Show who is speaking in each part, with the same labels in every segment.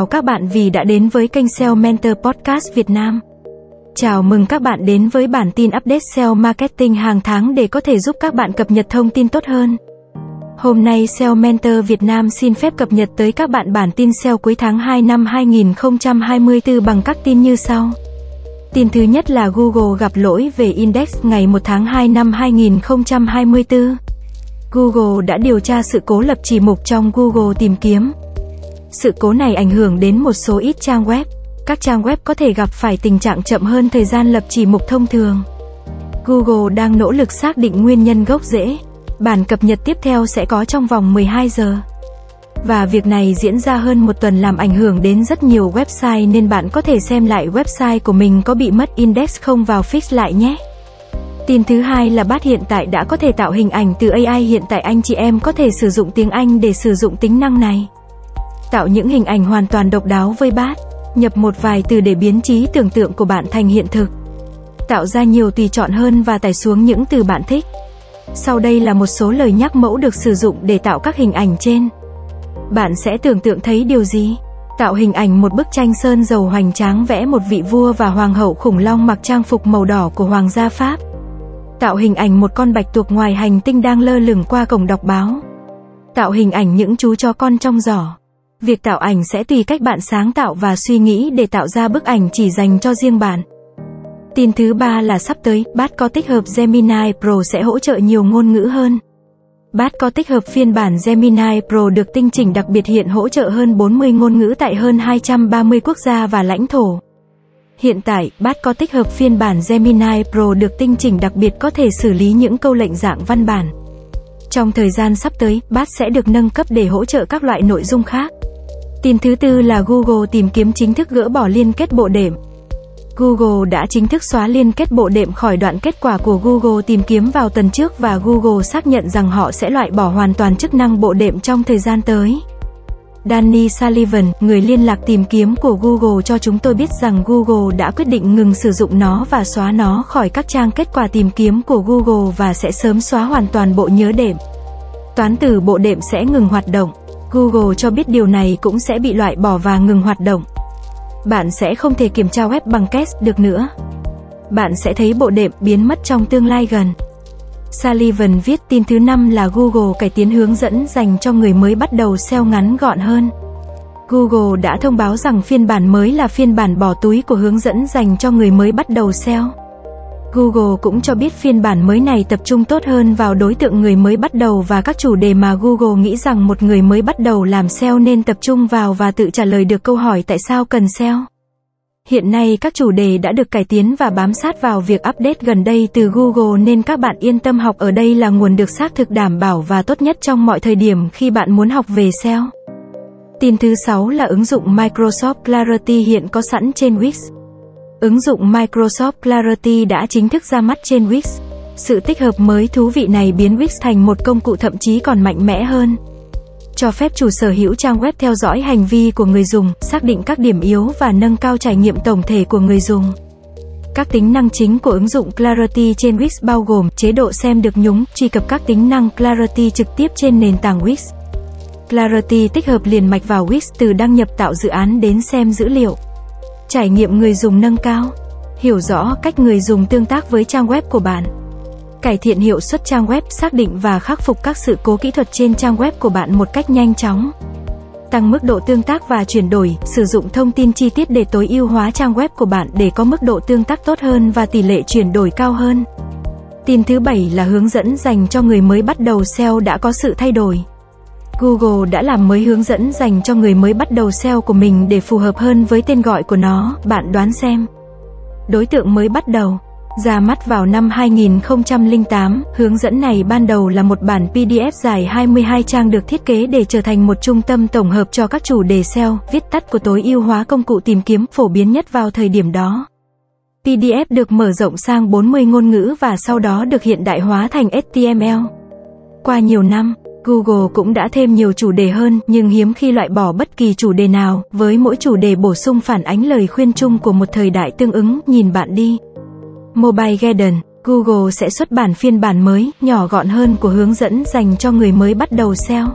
Speaker 1: Chào các bạn vì đã đến với kênh SEO Mentor Podcast Việt Nam. Chào mừng các bạn đến với bản tin update SEO marketing hàng tháng để có thể giúp các bạn cập nhật thông tin tốt hơn. Hôm nay SEO Mentor Việt Nam xin phép cập nhật tới các bạn bản tin SEO cuối tháng 2 năm 2024 bằng các tin như sau. Tin thứ nhất là Google gặp lỗi về index ngày 1 tháng 2 năm 2024. Google đã điều tra sự cố lập chỉ mục trong Google tìm kiếm. Sự cố này ảnh hưởng đến một số ít trang web. Các trang web có thể gặp phải tình trạng chậm hơn thời gian lập chỉ mục thông thường. Google đang nỗ lực xác định nguyên nhân gốc rễ. Bản cập nhật tiếp theo sẽ có trong vòng 12 giờ. Và việc này diễn ra hơn một tuần làm ảnh hưởng đến rất nhiều website nên bạn có thể xem lại website của mình có bị mất index không vào fix lại nhé. Tin thứ hai là bát hiện tại đã có thể tạo hình ảnh từ AI hiện tại anh chị em có thể sử dụng tiếng Anh để sử dụng tính năng này. Tạo những hình ảnh hoàn toàn độc đáo với bát. Nhập một vài từ để biến trí tưởng tượng của bạn thành hiện thực. Tạo ra nhiều tùy chọn hơn và tải xuống những từ bạn thích. Sau đây là một số lời nhắc mẫu được sử dụng để tạo các hình ảnh trên. Bạn sẽ tưởng tượng thấy điều gì? Tạo hình ảnh một bức tranh sơn dầu hoành tráng vẽ một vị vua và hoàng hậu khủng long mặc trang phục màu đỏ của hoàng gia Pháp. Tạo hình ảnh một con bạch tuộc ngoài hành tinh đang lơ lửng qua cổng đọc báo. Tạo hình ảnh những chú chó con trong giỏ. Việc tạo ảnh sẽ tùy cách bạn sáng tạo và suy nghĩ để tạo ra bức ảnh chỉ dành cho riêng bạn. Tin thứ ba là sắp tới, Bát có tích hợp Gemini Pro sẽ hỗ trợ nhiều ngôn ngữ hơn. Bát có tích hợp phiên bản Gemini Pro được tinh chỉnh đặc biệt hiện hỗ trợ hơn 40 ngôn ngữ tại hơn 230 quốc gia và lãnh thổ. Hiện tại, Bát có tích hợp phiên bản Gemini Pro được tinh chỉnh đặc biệt có thể xử lý những câu lệnh dạng văn bản. Trong thời gian sắp tới, Bát sẽ được nâng cấp để hỗ trợ các loại nội dung khác. Tin thứ tư là Google tìm kiếm chính thức gỡ bỏ liên kết bộ đệm. Google đã chính thức xóa liên kết bộ đệm khỏi đoạn kết quả của Google tìm kiếm vào tuần trước và Google xác nhận rằng họ sẽ loại bỏ hoàn toàn chức năng bộ đệm trong thời gian tới. Danny Sullivan, người liên lạc tìm kiếm của Google cho chúng tôi biết rằng Google đã quyết định ngừng sử dụng nó và xóa nó khỏi các trang kết quả tìm kiếm của Google và sẽ sớm xóa hoàn toàn bộ nhớ đệm. Toán từ bộ đệm sẽ ngừng hoạt động. Google cho biết điều này cũng sẽ bị loại bỏ và ngừng hoạt động. Bạn sẽ không thể kiểm tra web bằng cache được nữa. Bạn sẽ thấy bộ đệm biến mất trong tương lai gần. Sullivan viết tin thứ năm là Google cải tiến hướng dẫn dành cho người mới bắt đầu SEO ngắn gọn hơn. Google đã thông báo rằng phiên bản mới là phiên bản bỏ túi của hướng dẫn dành cho người mới bắt đầu SEO. Google cũng cho biết phiên bản mới này tập trung tốt hơn vào đối tượng người mới bắt đầu và các chủ đề mà Google nghĩ rằng một người mới bắt đầu làm SEO nên tập trung vào và tự trả lời được câu hỏi tại sao cần SEO. Hiện nay các chủ đề đã được cải tiến và bám sát vào việc update gần đây từ Google nên các bạn yên tâm học ở đây là nguồn được xác thực đảm bảo và tốt nhất trong mọi thời điểm khi bạn muốn học về SEO. Tin thứ 6 là ứng dụng Microsoft Clarity hiện có sẵn trên Wix. Ứng dụng Microsoft Clarity đã chính thức ra mắt trên Wix. Sự tích hợp mới thú vị này biến Wix thành một công cụ thậm chí còn mạnh mẽ hơn. Cho phép chủ sở hữu trang web theo dõi hành vi của người dùng, xác định các điểm yếu và nâng cao trải nghiệm tổng thể của người dùng. Các tính năng chính của ứng dụng Clarity trên Wix bao gồm chế độ xem được nhúng, truy cập các tính năng Clarity trực tiếp trên nền tảng Wix. Clarity tích hợp liền mạch vào Wix từ đăng nhập tạo dự án đến xem dữ liệu. Trải nghiệm người dùng nâng cao. Hiểu rõ cách người dùng tương tác với trang web của bạn. Cải thiện hiệu suất trang web, xác định và khắc phục các sự cố kỹ thuật trên trang web của bạn một cách nhanh chóng. Tăng mức độ tương tác và chuyển đổi, sử dụng thông tin chi tiết để tối ưu hóa trang web của bạn để có mức độ tương tác tốt hơn và tỷ lệ chuyển đổi cao hơn. Tin thứ bảy là hướng dẫn dành cho người mới bắt đầu SEO đã có sự thay đổi. Google đã làm mới hướng dẫn dành cho người mới bắt đầu SEO của mình để phù hợp hơn với tên gọi của nó, bạn đoán xem. Đối tượng mới bắt đầu ra mắt vào năm 2008, hướng dẫn này ban đầu là một bản PDF dài 22 trang được thiết kế để trở thành một trung tâm tổng hợp cho các chủ đề SEO, viết tắt của tối ưu hóa công cụ tìm kiếm phổ biến nhất vào thời điểm đó. PDF được mở rộng sang 40 ngôn ngữ và sau đó được hiện đại hóa thành HTML. Qua nhiều năm, Google cũng đã thêm nhiều chủ đề hơn, nhưng hiếm khi loại bỏ bất kỳ chủ đề nào, với mỗi chủ đề bổ sung phản ánh lời khuyên chung của một thời đại tương ứng, nhìn bạn đi. Mobile Garden, Google sẽ xuất bản phiên bản mới, nhỏ gọn hơn của hướng dẫn dành cho người mới bắt đầu SEO.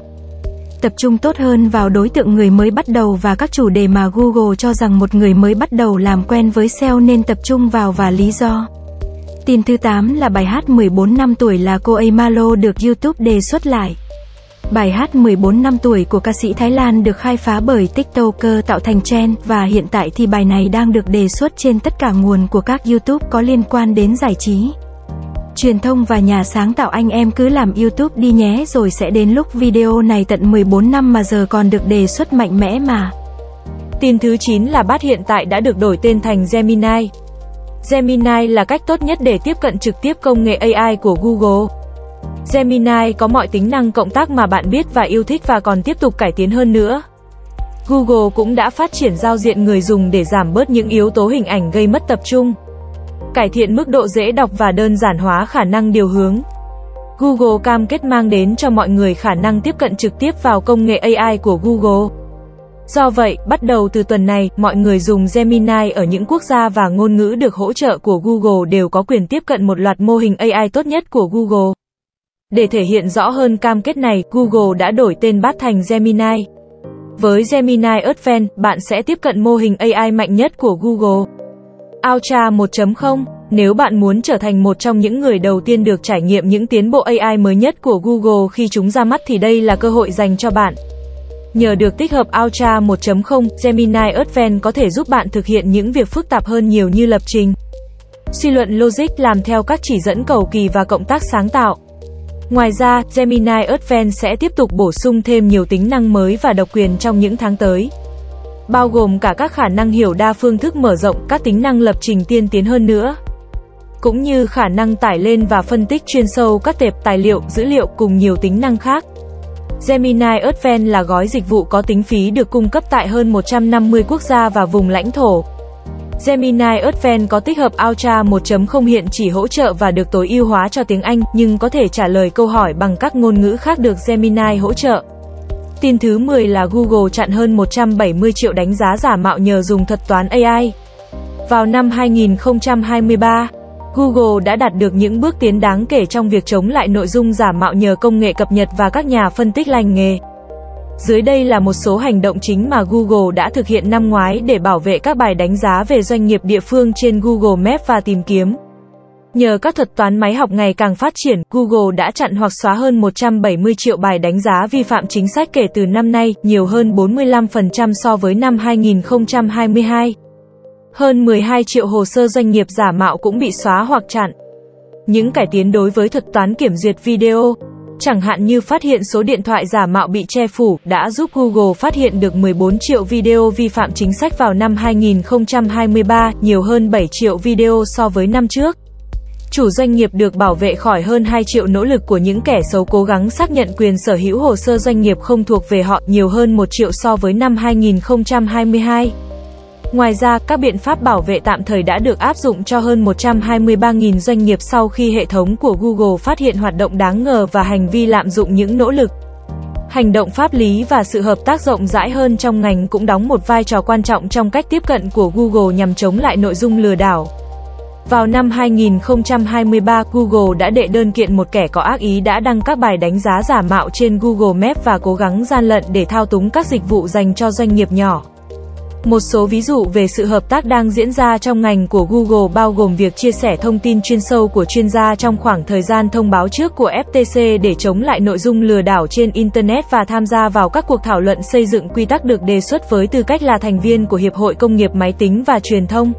Speaker 1: tập trung tốt hơn vào đối tượng người mới bắt đầu và các chủ đề mà Google cho rằng một người mới bắt đầu làm quen với SEO nên tập trung vào và lý do. Tin thứ 8 là bài hát 14 năm tuổi là cô ấy Malo được YouTube đề xuất lại. Bài hát 14 năm tuổi của ca sĩ Thái Lan được khai phá bởi TikToker tạo thành trend và hiện tại thì bài này đang được đề xuất trên tất cả nguồn của các YouTube có liên quan đến giải trí. Truyền thông và nhà sáng tạo anh em cứ làm YouTube đi nhé rồi sẽ đến lúc video này tận 14 năm mà giờ còn được đề xuất mạnh mẽ mà.
Speaker 2: Tin thứ 9 là bát hiện tại đã được đổi tên thành Gemini. Gemini là cách tốt nhất để tiếp cận trực tiếp công nghệ AI của Google. Gemini có mọi tính năng cộng tác mà bạn biết và yêu thích và còn tiếp tục cải tiến hơn nữa. Google cũng đã phát triển giao diện người dùng để giảm bớt những yếu tố hình ảnh gây mất tập trung. Cải thiện mức độ dễ đọc và đơn giản hóa khả năng điều hướng. Google cam kết mang đến cho mọi người khả năng tiếp cận trực tiếp vào công nghệ AI của Google. Do vậy, bắt đầu từ tuần này, mọi người dùng Gemini ở những quốc gia và ngôn ngữ được hỗ trợ của Google đều có quyền tiếp cận một loạt mô hình AI tốt nhất của Google. Để thể hiện rõ hơn cam kết này, Google đã đổi tên bát thành Gemini. Với Gemini Advanced, bạn sẽ tiếp cận mô hình AI mạnh nhất của Google. Ultra 1.0 Nếu bạn muốn trở thành một trong những người đầu tiên được trải nghiệm những tiến bộ AI mới nhất của Google khi chúng ra mắt thì đây là cơ hội dành cho bạn. Nhờ được tích hợp Ultra 1.0, Gemini Advanced có thể giúp bạn thực hiện những việc phức tạp hơn nhiều như lập trình, suy luận logic làm theo các chỉ dẫn cầu kỳ và cộng tác sáng tạo. Ngoài ra, Gemini Advent sẽ tiếp tục bổ sung thêm nhiều tính năng mới và độc quyền trong những tháng tới. Bao gồm cả các khả năng hiểu đa phương thức mở rộng, các tính năng lập trình tiên tiến hơn nữa. Cũng như khả năng tải lên và phân tích chuyên sâu các tệp tài liệu, dữ liệu cùng nhiều tính năng khác. Gemini Advent là gói dịch vụ có tính phí được cung cấp tại hơn 150 quốc gia và vùng lãnh thổ. Gemini Advent có tích hợp Ultra 1.0 hiện chỉ hỗ trợ và được tối ưu hóa cho tiếng Anh, nhưng có thể trả lời câu hỏi bằng các ngôn ngữ khác được Gemini hỗ trợ. Tin thứ 10 là Google chặn hơn 170 triệu đánh giá giả mạo nhờ dùng thuật toán AI. Vào năm 2023, Google đã đạt được những bước tiến đáng kể trong việc chống lại nội dung giả mạo nhờ công nghệ cập nhật và các nhà phân tích lành nghề. Dưới đây là một số hành động chính mà Google đã thực hiện năm ngoái để bảo vệ các bài đánh giá về doanh nghiệp địa phương trên Google Maps và tìm kiếm. Nhờ các thuật toán máy học ngày càng phát triển, Google đã chặn hoặc xóa hơn 170 triệu bài đánh giá vi phạm chính sách kể từ năm nay, nhiều hơn 45% so với năm 2022. Hơn 12 triệu hồ sơ doanh nghiệp giả mạo cũng bị xóa hoặc chặn. Những cải tiến đối với thuật toán kiểm duyệt video, chẳng hạn như phát hiện số điện thoại giả mạo bị che phủ, đã giúp Google phát hiện được 14 triệu video vi phạm chính sách vào năm 2023, nhiều hơn 7 triệu video so với năm trước. Chủ doanh nghiệp được bảo vệ khỏi hơn 2 triệu nỗ lực của những kẻ xấu cố gắng xác nhận quyền sở hữu hồ sơ doanh nghiệp không thuộc về họ, nhiều hơn 1 triệu so với năm 2022. Ngoài ra, các biện pháp bảo vệ tạm thời đã được áp dụng cho hơn 123.000 doanh nghiệp sau khi hệ thống của Google phát hiện hoạt động đáng ngờ và hành vi lạm dụng những nỗ lực. Hành động pháp lý và sự hợp tác rộng rãi hơn trong ngành cũng đóng một vai trò quan trọng trong cách tiếp cận của Google nhằm chống lại nội dung lừa đảo. Vào năm 2023, Google đã đệ đơn kiện một kẻ có ác ý đã đăng các bài đánh giá giả mạo trên Google Maps và cố gắng gian lận để thao túng các dịch vụ dành cho doanh nghiệp nhỏ. Một số ví dụ về sự hợp tác đang diễn ra trong ngành của Google bao gồm việc chia sẻ thông tin chuyên sâu của chuyên gia trong khoảng thời gian thông báo trước của FTC để chống lại nội dung lừa đảo trên Internet và tham gia vào các cuộc thảo luận xây dựng quy tắc được đề xuất với tư cách là thành viên của Hiệp hội Công nghiệp Máy tính và Truyền thông.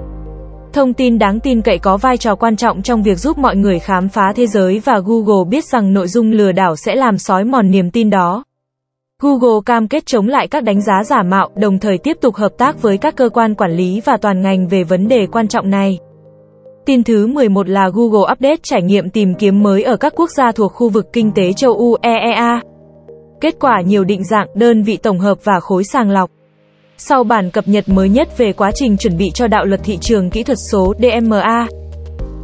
Speaker 2: Thông tin đáng tin cậy có vai trò quan trọng trong việc giúp mọi người khám phá thế giới và Google biết rằng nội dung lừa đảo sẽ làm sói mòn niềm tin đó. Google cam kết chống lại các đánh giá giả mạo, đồng thời tiếp tục hợp tác với các cơ quan quản lý và toàn ngành về vấn đề quan trọng này. Tin thứ 11 là Google Update trải nghiệm tìm kiếm mới ở các quốc gia thuộc khu vực kinh tế châu Âu EEA. Kết quả nhiều định dạng, đơn vị tổng hợp và khối sàng lọc. Sau bản cập nhật mới nhất về quá trình chuẩn bị cho đạo luật thị trường kỹ thuật số DMA,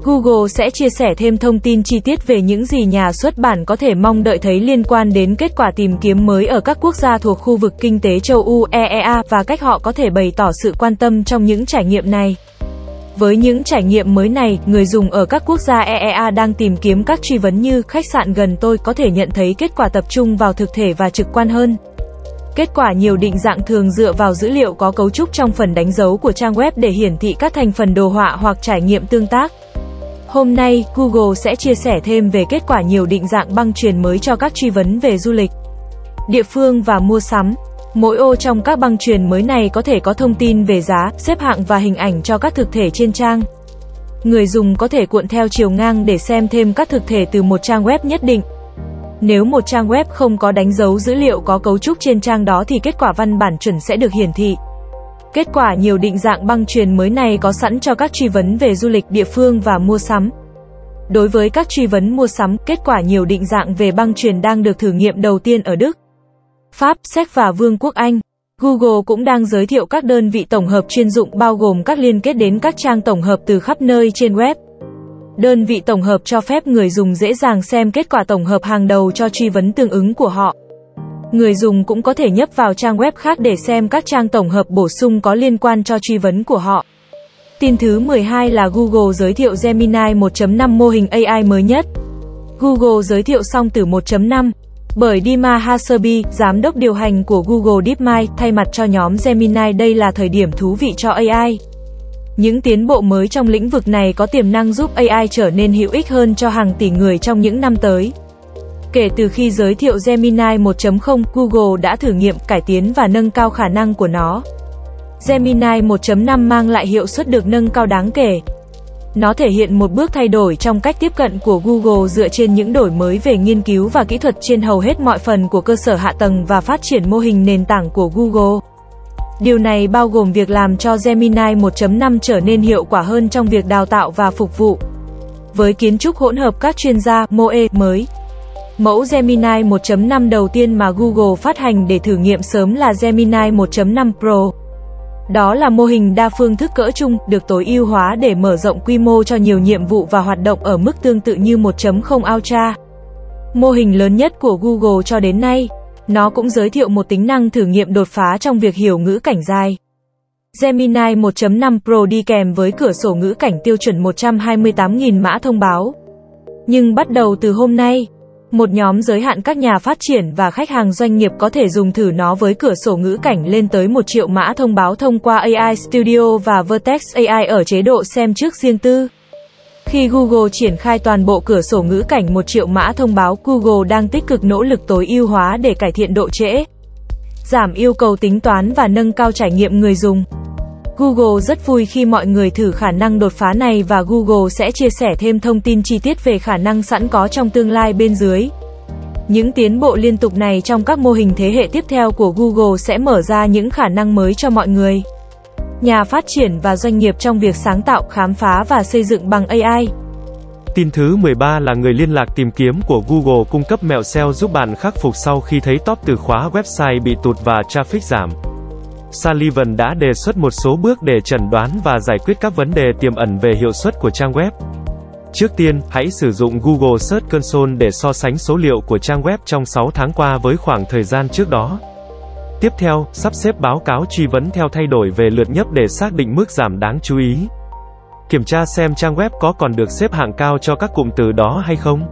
Speaker 2: Google sẽ chia sẻ thêm thông tin chi tiết về những gì nhà xuất bản có thể mong đợi thấy liên quan đến kết quả tìm kiếm mới ở các quốc gia thuộc khu vực kinh tế châu Âu EEA và cách họ có thể bày tỏ sự quan tâm trong những trải nghiệm này. Với những trải nghiệm mới này, người dùng ở các quốc gia EEA đang tìm kiếm các truy vấn như khách sạn gần tôi có thể nhận thấy kết quả tập trung vào thực thể và trực quan hơn. Kết quả nhiều định dạng thường dựa vào dữ liệu có cấu trúc trong phần đánh dấu của trang web để hiển thị các thành phần đồ họa hoặc trải nghiệm tương tác. Hôm nay, Google sẽ chia sẻ thêm về kết quả nhiều định dạng băng truyền mới cho các truy vấn về du lịch, địa phương và mua sắm. Mỗi ô trong các băng truyền mới này có thể có thông tin về giá, xếp hạng và hình ảnh cho các thực thể trên trang. Người dùng có thể cuộn theo chiều ngang để xem thêm các thực thể từ một trang web nhất định. Nếu một trang web không có đánh dấu dữ liệu có cấu trúc trên trang đó thì kết quả văn bản chuẩn sẽ được hiển thị. Kết quả nhiều định dạng băng truyền mới này có sẵn cho các truy vấn về du lịch địa phương và mua sắm. Đối với các truy vấn mua sắm, kết quả nhiều định dạng về băng truyền đang được thử nghiệm đầu tiên ở Đức, Pháp, Séc và Vương quốc Anh. Google cũng đang giới thiệu các đơn vị tổng hợp chuyên dụng bao gồm các liên kết đến các trang tổng hợp từ khắp nơi trên web. Đơn vị tổng hợp cho phép người dùng dễ dàng xem kết quả tổng hợp hàng đầu cho truy vấn tương ứng của họ. Người dùng cũng có thể nhấp vào trang web khác để xem các trang tổng hợp bổ sung có liên quan cho truy vấn của họ. Tin thứ 12 là Google giới thiệu Gemini 1.5 mô hình AI mới nhất. Google giới thiệu song từ 1.5 bởi Dima Hasabi, giám đốc điều hành của Google DeepMind, thay mặt cho nhóm Gemini đây là thời điểm thú vị cho AI. Những tiến bộ mới trong lĩnh vực này có tiềm năng giúp AI trở nên hữu ích hơn cho hàng tỷ người trong những năm tới. Kể từ khi giới thiệu Gemini 1.0, Google đã thử nghiệm, cải tiến và nâng cao khả năng của nó. Gemini 1.5 mang lại hiệu suất được nâng cao đáng kể. Nó thể hiện một bước thay đổi trong cách tiếp cận của Google dựa trên những đổi mới về nghiên cứu và kỹ thuật trên hầu hết mọi phần của cơ sở hạ tầng và phát triển mô hình nền tảng của Google. Điều này bao gồm việc làm cho Gemini 1.5 trở nên hiệu quả hơn trong việc đào tạo và phục vụ. Với kiến trúc hỗn hợp các chuyên gia MOE mới, Mẫu Gemini 1.5 đầu tiên mà Google phát hành để thử nghiệm sớm là Gemini 1.5 Pro. Đó là mô hình đa phương thức cỡ chung, được tối ưu hóa để mở rộng quy mô cho nhiều nhiệm vụ và hoạt động ở mức tương tự như 1.0 Ultra. Mô hình lớn nhất của Google cho đến nay. Nó cũng giới thiệu một tính năng thử nghiệm đột phá trong việc hiểu ngữ cảnh dài. Gemini 1.5 Pro đi kèm với cửa sổ ngữ cảnh tiêu chuẩn 128.000 mã thông báo. Nhưng bắt đầu từ hôm nay, một nhóm giới hạn các nhà phát triển và khách hàng doanh nghiệp có thể dùng thử nó với cửa sổ ngữ cảnh lên tới 1 triệu mã thông báo thông qua AI Studio và Vertex AI ở chế độ xem trước riêng tư. Khi Google triển khai toàn bộ cửa sổ ngữ cảnh 1 triệu mã thông báo, Google đang tích cực nỗ lực tối ưu hóa để cải thiện độ trễ, giảm yêu cầu tính toán và nâng cao trải nghiệm người dùng. Google rất vui khi mọi người thử khả năng đột phá này và Google sẽ chia sẻ thêm thông tin chi tiết về khả năng sẵn có trong tương lai bên dưới. Những tiến bộ liên tục này trong các mô hình thế hệ tiếp theo của Google sẽ mở ra những khả năng mới cho mọi người. Nhà phát triển và doanh nghiệp trong việc sáng tạo, khám phá và xây dựng bằng AI.
Speaker 3: Tin thứ 13 là người liên lạc tìm kiếm của Google cung cấp mẹo SEO giúp bạn khắc phục sau khi thấy top từ khóa website bị tụt và traffic giảm. Sullivan đã đề xuất một số bước để chẩn đoán và giải quyết các vấn đề tiềm ẩn về hiệu suất của trang web. Trước tiên, hãy sử dụng Google Search Console để so sánh số liệu của trang web trong 6 tháng qua với khoảng thời gian trước đó. Tiếp theo, sắp xếp báo cáo truy vấn theo thay đổi về lượt nhấp để xác định mức giảm đáng chú ý. Kiểm tra xem trang web có còn được xếp hạng cao cho các cụm từ đó hay không.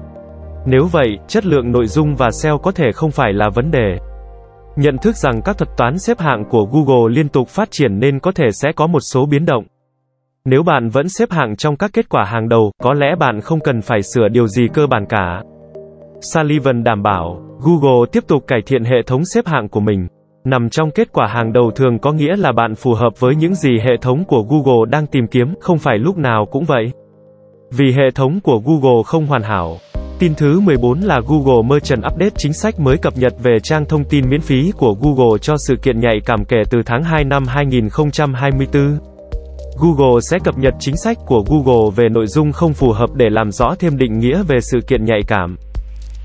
Speaker 3: Nếu vậy, chất lượng nội dung và SEO có thể không phải là vấn đề. Nhận thức rằng các thuật toán xếp hạng của Google liên tục phát triển nên có thể sẽ có một số biến động. Nếu bạn vẫn xếp hạng trong các kết quả hàng đầu, có lẽ bạn không cần phải sửa điều gì cơ bản cả. Sullivan đảm bảo, Google tiếp tục cải thiện hệ thống xếp hạng của mình. Nằm trong kết quả hàng đầu thường có nghĩa là bạn phù hợp với những gì hệ thống của Google đang tìm kiếm, không phải lúc nào cũng vậy. Vì hệ thống của Google không hoàn hảo, Tin thứ 14 là Google Merchant Update chính sách mới cập nhật về trang thông tin miễn phí của Google cho sự kiện nhạy cảm kể từ tháng 2 năm 2024. Google sẽ cập nhật chính sách của Google về nội dung không phù hợp để làm rõ thêm định nghĩa về sự kiện nhạy cảm.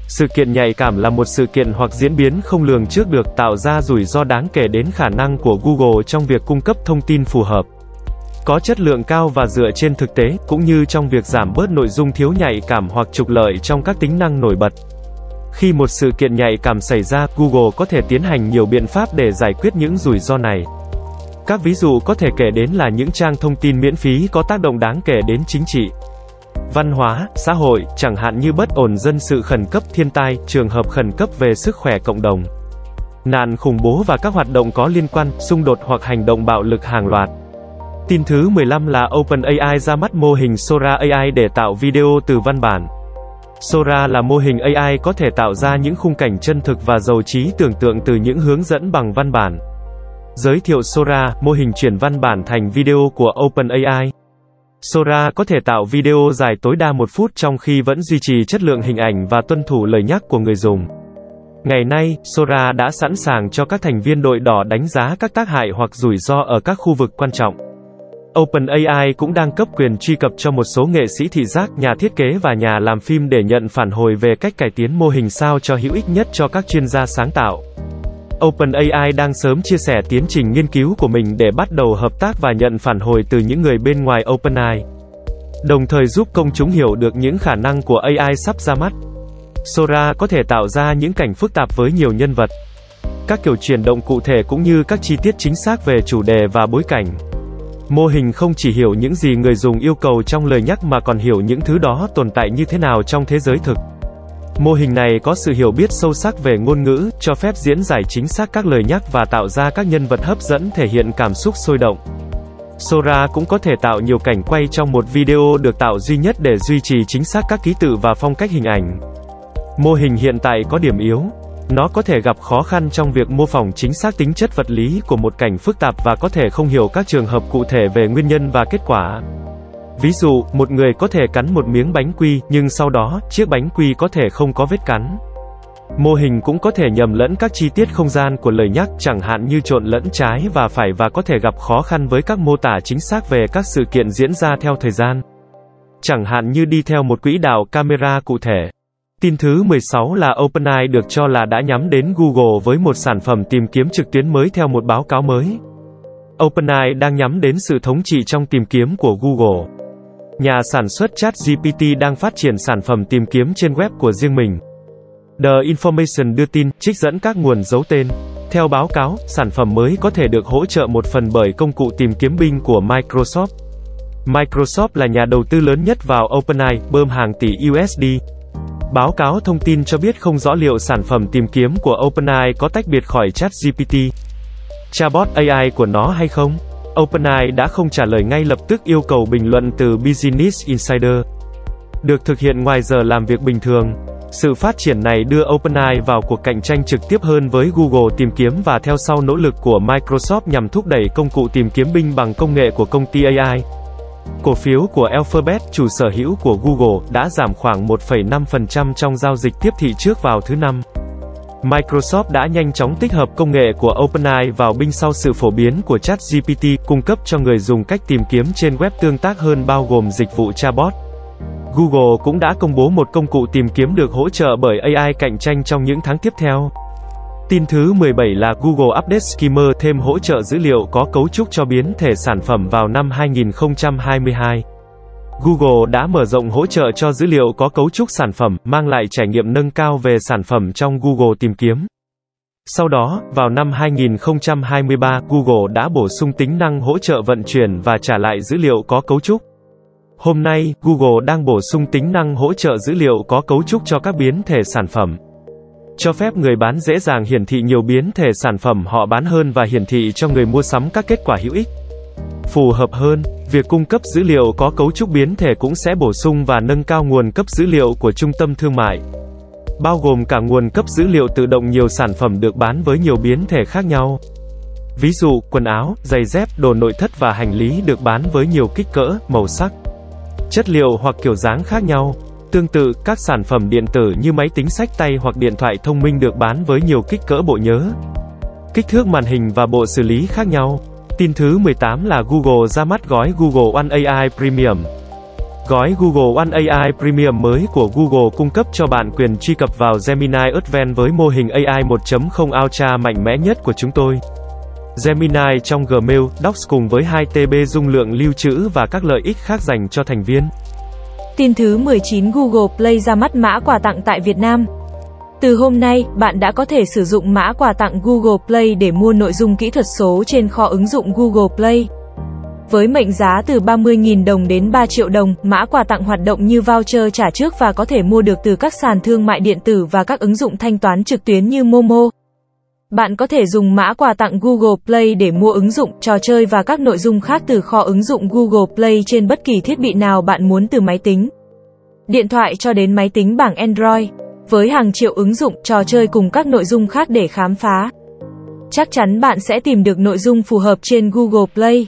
Speaker 3: Sự kiện nhạy cảm là một sự kiện hoặc diễn biến không lường trước được tạo ra rủi ro đáng kể đến khả năng của Google trong việc cung cấp thông tin phù hợp có chất lượng cao và dựa trên thực tế, cũng như trong việc giảm bớt nội dung thiếu nhạy cảm hoặc trục lợi trong các tính năng nổi bật. Khi một sự kiện nhạy cảm xảy ra, Google có thể tiến hành nhiều biện pháp để giải quyết những rủi ro này. Các ví dụ có thể kể đến là những trang thông tin miễn phí có tác động đáng kể đến chính trị, văn hóa, xã hội, chẳng hạn như bất ổn dân sự khẩn cấp thiên tai, trường hợp khẩn cấp về sức khỏe cộng đồng. nạn khủng bố và các hoạt động có liên quan, xung đột hoặc hành động bạo lực hàng loạt. Tin thứ 15 là OpenAI ra mắt mô hình Sora AI để tạo video từ văn bản. Sora là mô hình AI có thể tạo ra những khung cảnh chân thực và giàu trí tưởng tượng từ những hướng dẫn bằng văn bản. Giới thiệu Sora, mô hình chuyển văn bản thành video của OpenAI. Sora có thể tạo video dài tối đa một phút trong khi vẫn duy trì chất lượng hình ảnh và tuân thủ lời nhắc của người dùng. Ngày nay, Sora đã sẵn sàng cho các thành viên đội đỏ đánh giá các tác hại hoặc rủi ro ở các khu vực quan trọng. OpenAI cũng đang cấp quyền truy cập cho một số nghệ sĩ thị giác, nhà thiết kế và nhà làm phim để nhận phản hồi về cách cải tiến mô hình sao cho hữu ích nhất cho các chuyên gia sáng tạo. OpenAI đang sớm chia sẻ tiến trình nghiên cứu của mình để bắt đầu hợp tác và nhận phản hồi từ những người bên ngoài OpenAI. Đồng thời giúp công chúng hiểu được những khả năng của AI sắp ra mắt. Sora có thể tạo ra những cảnh phức tạp với nhiều nhân vật. Các kiểu chuyển động cụ thể cũng như các chi tiết chính xác về chủ đề và bối cảnh. Mô hình không chỉ hiểu những gì người dùng yêu cầu trong lời nhắc mà còn hiểu những thứ đó tồn tại như thế nào trong thế giới thực. Mô hình này có sự hiểu biết sâu sắc về ngôn ngữ, cho phép diễn giải chính xác các lời nhắc và tạo ra các nhân vật hấp dẫn thể hiện cảm xúc sôi động. Sora cũng có thể tạo nhiều cảnh quay trong một video được tạo duy nhất để duy trì chính xác các ký tự và phong cách hình ảnh. Mô hình hiện tại có điểm yếu. Nó có thể gặp khó khăn trong việc mô phỏng chính xác tính chất vật lý của một cảnh phức tạp và có thể không hiểu các trường hợp cụ thể về nguyên nhân và kết quả. Ví dụ, một người có thể cắn một miếng bánh quy, nhưng sau đó, chiếc bánh quy có thể không có vết cắn. Mô hình cũng có thể nhầm lẫn các chi tiết không gian của lời nhắc, chẳng hạn như trộn lẫn trái và phải và có thể gặp khó khăn với các mô tả chính xác về các sự kiện diễn ra theo thời gian. Chẳng hạn như đi theo một quỹ đạo camera cụ thể. Tin thứ 16 là OpenAI được cho là đã nhắm đến Google với một sản phẩm tìm kiếm trực tuyến mới theo một báo cáo mới. OpenAI đang nhắm đến sự thống trị trong tìm kiếm của Google. Nhà sản xuất ChatGPT đang phát triển sản phẩm tìm kiếm trên web của riêng mình. The Information đưa tin, trích dẫn các nguồn giấu tên. Theo báo cáo, sản phẩm mới có thể được hỗ trợ một phần bởi công cụ tìm kiếm Bing của Microsoft. Microsoft là nhà đầu tư lớn nhất vào OpenAI, bơm hàng tỷ USD. Báo cáo thông tin cho biết không rõ liệu sản phẩm tìm kiếm của OpenAI có tách biệt khỏi ChatGPT, chatbot AI của nó hay không. OpenAI đã không trả lời ngay lập tức yêu cầu bình luận từ Business Insider. Được thực hiện ngoài giờ làm việc bình thường. Sự phát triển này đưa OpenAI vào cuộc cạnh tranh trực tiếp hơn với Google tìm kiếm và theo sau nỗ lực của Microsoft nhằm thúc đẩy công cụ tìm kiếm binh bằng công nghệ của công ty AI. Cổ phiếu của Alphabet, chủ sở hữu của Google, đã giảm khoảng 1,5% trong giao dịch tiếp thị trước vào thứ năm. Microsoft đã nhanh chóng tích hợp công nghệ của OpenAI vào Bing sau sự phổ biến của ChatGPT, cung cấp cho người dùng cách tìm kiếm trên web tương tác hơn bao gồm dịch vụ chatbot. Google cũng đã công bố một công cụ tìm kiếm được hỗ trợ bởi AI cạnh tranh trong những tháng tiếp theo. Tin thứ 17 là Google Update Skimmer thêm hỗ trợ dữ liệu có cấu trúc cho biến thể sản phẩm vào năm 2022. Google đã mở rộng hỗ trợ cho dữ liệu có cấu trúc sản phẩm, mang lại trải nghiệm nâng cao về sản phẩm trong Google tìm kiếm. Sau đó, vào năm 2023, Google đã bổ sung tính năng hỗ trợ vận chuyển và trả lại dữ liệu có cấu trúc. Hôm nay, Google đang bổ sung tính năng hỗ trợ dữ liệu có cấu trúc cho các biến thể sản phẩm. Cho phép người bán dễ dàng hiển thị nhiều biến thể sản phẩm họ bán hơn và hiển thị cho người mua sắm các kết quả hữu ích. Phù hợp hơn, việc cung cấp dữ liệu có cấu trúc biến thể cũng sẽ bổ sung và nâng cao nguồn cấp dữ liệu của trung tâm thương mại. Bao gồm cả nguồn cấp dữ liệu tự động nhiều sản phẩm được bán với nhiều biến thể khác nhau. Ví dụ, quần áo, giày dép, đồ nội thất và hành lý được bán với nhiều kích cỡ, màu sắc, chất liệu hoặc kiểu dáng khác nhau. Tương tự, các sản phẩm điện tử như máy tính sách tay hoặc điện thoại thông minh được bán với nhiều kích cỡ bộ nhớ, kích thước màn hình và bộ xử lý khác nhau. Tin thứ 18 là Google ra mắt gói Google One AI Premium. Gói Google One AI Premium mới của Google cung cấp cho bạn quyền truy cập vào Gemini Advanced với mô hình AI 1.0 Ultra mạnh mẽ nhất của chúng tôi. Gemini trong Gmail, Docs cùng với 2 TB dung lượng lưu trữ và các lợi ích khác dành cho thành viên.
Speaker 2: Tin thứ 19 Google Play ra mắt mã quà tặng tại Việt Nam. Từ hôm nay, bạn đã có thể sử dụng mã quà tặng Google Play để mua nội dung kỹ thuật số trên kho ứng dụng Google Play. Với mệnh giá từ 30.000 đồng đến 3 triệu đồng, mã quà tặng hoạt động như voucher trả trước và có thể mua được từ các sàn thương mại điện tử và các ứng dụng thanh toán trực tuyến như Momo. Bạn có thể dùng mã quà tặng Google Play để mua ứng dụng, trò chơi và các nội dung khác từ kho ứng dụng Google Play trên bất kỳ thiết bị nào bạn muốn từ máy tính, điện thoại cho đến máy tính bảng Android, với hàng triệu ứng dụng, trò chơi cùng các nội dung khác để khám phá. Chắc chắn bạn sẽ tìm được nội dung phù hợp trên Google Play.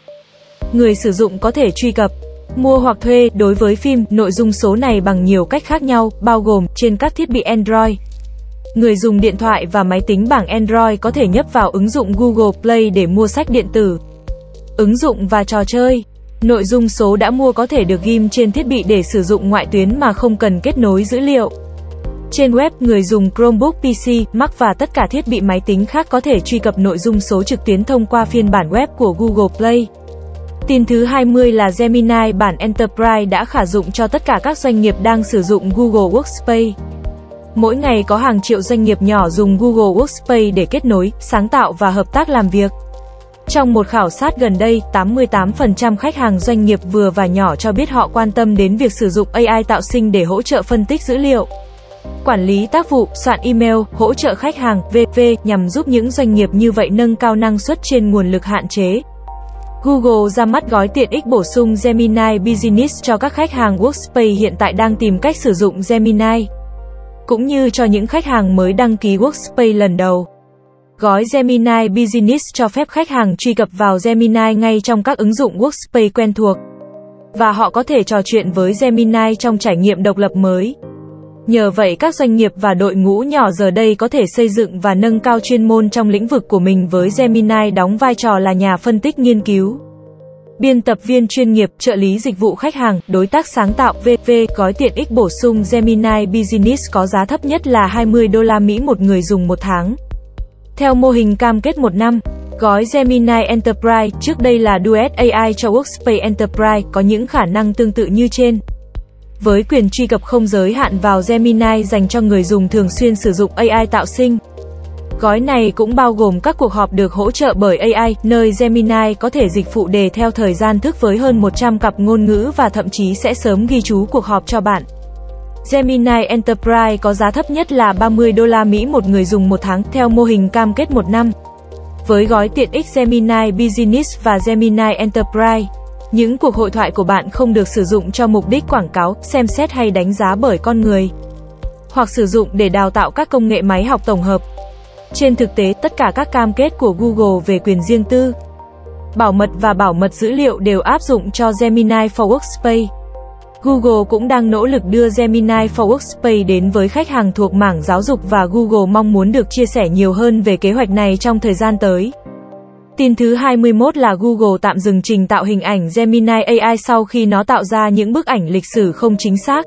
Speaker 2: Người sử dụng có thể truy cập, mua hoặc thuê đối với phim, nội dung số này bằng nhiều cách khác nhau, bao gồm trên các thiết bị Android. Người dùng điện thoại và máy tính bảng Android có thể nhấp vào ứng dụng Google Play để mua sách điện tử, ứng dụng và trò chơi. Nội dung số đã mua có thể được ghim trên thiết bị để sử dụng ngoại tuyến mà không cần kết nối dữ liệu. Trên web, người dùng Chromebook PC, Mac và tất cả thiết bị máy tính khác có thể truy cập nội dung số trực tuyến thông qua phiên bản web của Google Play. Tin thứ 20 là Gemini bản Enterprise đã khả dụng cho tất cả các doanh nghiệp đang sử dụng Google Workspace. Mỗi ngày có hàng triệu doanh nghiệp nhỏ dùng Google Workspace để kết nối, sáng tạo và hợp tác làm việc. Trong một khảo sát gần đây, 88% khách hàng doanh nghiệp vừa và nhỏ cho biết họ quan tâm đến việc sử dụng AI tạo sinh để hỗ trợ phân tích dữ liệu. Quản lý tác vụ, soạn email, hỗ trợ khách hàng, v.v. nhằm giúp những doanh nghiệp như vậy nâng cao năng suất trên nguồn lực hạn chế. Google ra mắt gói tiện ích bổ sung Gemini Business cho các khách hàng Workspace hiện tại đang tìm cách sử dụng Gemini. Cũng như cho những khách hàng mới đăng ký Workspace lần đầu. Gói Gemini Business cho phép khách hàng truy cập vào Gemini ngay trong các ứng dụng Workspace quen thuộc. Và họ có thể trò chuyện với Gemini trong trải nghiệm độc lập mới. Nhờ vậy, các doanh nghiệp và đội ngũ nhỏ giờ đây có thể xây dựng và nâng cao chuyên môn trong lĩnh vực của mình với Gemini đóng vai trò là nhà phân tích nghiên cứu. Biên tập viên chuyên nghiệp, trợ lý dịch vụ khách hàng, đối tác sáng tạo VV, gói tiện ích bổ sung Gemini Business có giá thấp nhất là 20 đô la Mỹ một người dùng một tháng. Theo mô hình cam kết một năm, gói Gemini Enterprise, trước đây là Duet AI cho Workspace Enterprise, có những khả năng tương tự như trên. Với quyền truy cập không giới hạn vào Gemini dành cho người dùng thường xuyên sử dụng AI tạo sinh. Gói này cũng bao gồm các cuộc họp được hỗ trợ bởi AI, nơi Gemini có thể dịch phụ đề theo thời gian thức với hơn 100 cặp ngôn ngữ và thậm chí sẽ sớm ghi chú cuộc họp cho bạn. Gemini Enterprise có giá thấp nhất là 30 đô la Mỹ một người dùng một tháng theo mô hình cam kết một năm. Với gói tiện ích Gemini Business và Gemini Enterprise, những cuộc hội thoại của bạn không được sử dụng cho mục đích quảng cáo, xem xét hay đánh giá bởi con người, hoặc sử dụng để đào tạo các công nghệ máy học tổng hợp. Trên thực tế, tất cả các cam kết của Google về quyền riêng tư, bảo mật và bảo mật dữ liệu đều áp dụng cho Gemini for Workspace. Google cũng đang nỗ lực đưa Gemini for Workspace đến với khách hàng thuộc mảng giáo dục và Google mong muốn được chia sẻ nhiều hơn về kế hoạch này trong thời gian tới. Tin thứ 21 là Google tạm dừng trình tạo hình ảnh Gemini AI sau khi nó tạo ra những bức ảnh lịch sử không chính xác.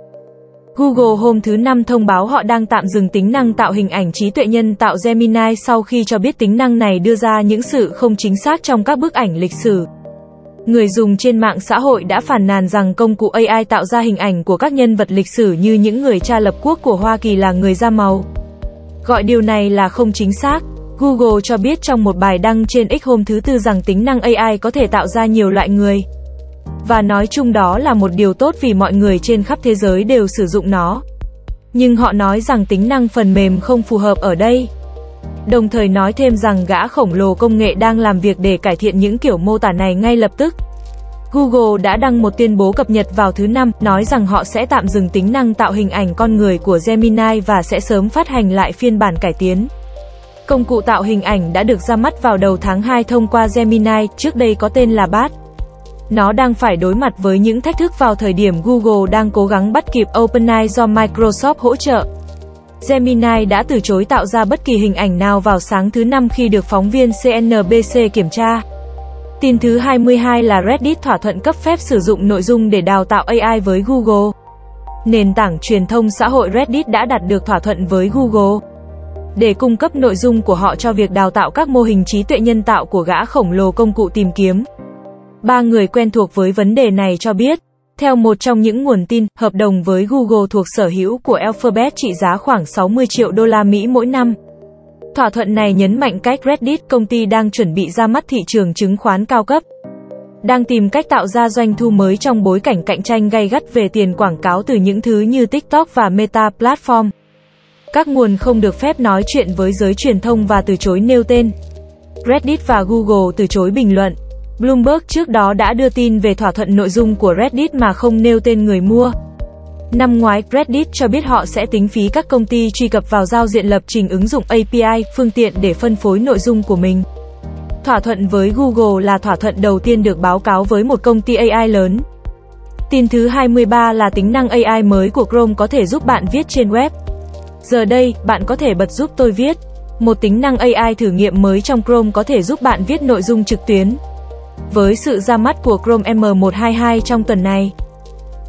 Speaker 2: Google hôm thứ Năm thông báo họ đang tạm dừng tính năng tạo hình ảnh trí tuệ nhân tạo Gemini sau khi cho biết tính năng này đưa ra những sự không chính xác trong các bức ảnh lịch sử. Người dùng trên mạng xã hội đã phản nàn rằng công cụ AI tạo ra hình ảnh của các nhân vật lịch sử như những người cha lập quốc của Hoa Kỳ là người da màu. Gọi điều này là không chính xác. Google cho biết trong một bài đăng trên X hôm thứ Tư rằng tính năng AI có thể tạo ra nhiều loại người. Và nói chung đó là một điều tốt vì mọi người trên khắp thế giới đều sử dụng nó. Nhưng họ nói rằng tính năng phần mềm không phù hợp ở đây. Đồng thời nói thêm rằng gã khổng lồ công nghệ đang làm việc để cải thiện những kiểu mô tả này ngay lập tức. Google đã đăng một tuyên bố cập nhật vào thứ Năm, nói rằng họ sẽ tạm dừng tính năng tạo hình ảnh con người của Gemini và sẽ sớm phát hành lại phiên bản cải tiến. Công cụ tạo hình ảnh đã được ra mắt vào đầu tháng 2 thông qua Gemini, trước đây có tên là BART. Nó đang phải đối mặt với những thách thức vào thời điểm Google đang cố gắng bắt kịp OpenAI do Microsoft hỗ trợ. Gemini đã từ chối tạo ra bất kỳ hình ảnh nào vào sáng thứ năm khi được phóng viên CNBC kiểm tra. Tin thứ 22 là Reddit thỏa thuận cấp phép sử dụng nội dung để đào tạo AI với Google. Nền tảng truyền thông xã hội Reddit đã đạt được thỏa thuận với Google để cung cấp nội dung của họ cho việc đào tạo các mô hình trí tuệ nhân tạo của gã khổng lồ công cụ tìm kiếm. Ba người quen thuộc với vấn đề này cho biết, theo một trong những nguồn tin, hợp đồng với Google thuộc sở hữu của Alphabet trị giá khoảng 60 triệu đô la Mỹ mỗi năm. Thỏa thuận này nhấn mạnh cách Reddit, công ty đang chuẩn bị ra mắt thị trường chứng khoán cao cấp, đang tìm cách tạo ra doanh thu mới trong bối cảnh cạnh tranh gay gắt về tiền quảng cáo từ những thứ như TikTok và Meta Platform. Các nguồn không được phép nói chuyện với giới truyền thông và từ chối nêu tên. Reddit và Google từ chối bình luận. Bloomberg trước đó đã đưa tin về thỏa thuận nội dung của Reddit mà không nêu tên người mua. Năm ngoái, Reddit cho biết họ sẽ tính phí các công ty truy cập vào giao diện lập trình ứng dụng API, phương tiện để phân phối nội dung của mình. Thỏa thuận với Google là thỏa thuận đầu tiên được báo cáo với một công ty AI lớn. Tin thứ 23 là tính năng AI mới của Chrome có thể giúp bạn viết trên web. Giờ đây, bạn có thể bật giúp tôi viết. Một tính năng AI thử nghiệm mới trong Chrome có thể giúp bạn viết nội dung trực tuyến. Với sự ra mắt của Chrome M122 trong tuần này,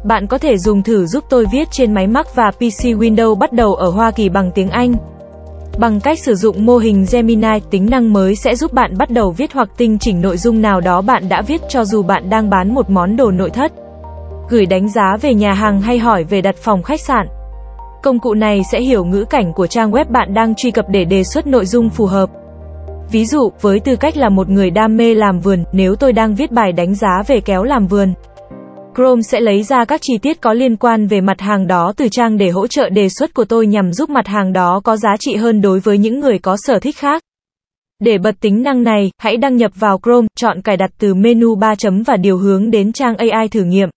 Speaker 2: bạn có thể dùng thử giúp tôi viết trên máy Mac và PC Windows bắt đầu ở Hoa Kỳ bằng tiếng Anh. Bằng cách sử dụng mô hình Gemini, tính năng mới sẽ giúp bạn bắt đầu viết hoặc tinh chỉnh nội dung nào đó bạn đã viết cho dù bạn đang bán một món đồ nội thất, gửi đánh giá về nhà hàng hay hỏi về đặt phòng khách sạn. Công cụ này sẽ hiểu ngữ cảnh của trang web bạn đang truy cập để đề xuất nội dung phù hợp. Ví dụ, với tư cách là một người đam mê làm vườn, nếu tôi đang viết bài đánh giá về kéo làm vườn, Chrome sẽ lấy ra các chi tiết có liên quan về mặt hàng đó từ trang để hỗ trợ đề xuất của tôi nhằm giúp mặt hàng đó có giá trị hơn đối với những người có sở thích khác. Để bật tính năng này, hãy đăng nhập vào Chrome, chọn cài đặt từ menu 3 chấm và điều hướng đến trang AI thử nghiệm.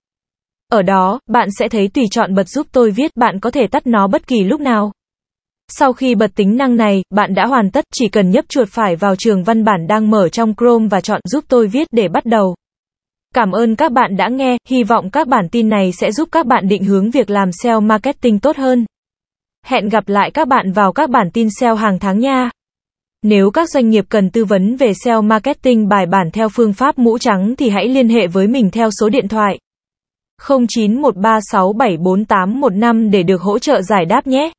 Speaker 2: Ở đó, bạn sẽ thấy tùy chọn bật giúp tôi viết, bạn có thể tắt nó bất kỳ lúc nào. Sau khi bật tính năng này, bạn đã hoàn tất, chỉ cần nhấp chuột phải vào trường văn bản đang mở trong Chrome và chọn giúp tôi viết để bắt đầu. Cảm ơn các bạn đã nghe, hy vọng các bản tin này sẽ giúp các bạn định hướng việc làm SEO marketing tốt hơn. Hẹn gặp lại các bạn vào các bản tin SEO hàng tháng nha. Nếu các doanh nghiệp cần tư vấn về SEO marketing bài bản theo phương pháp mũ trắng thì hãy liên hệ với mình theo số điện thoại 0913674815 để được hỗ trợ giải đáp nhé.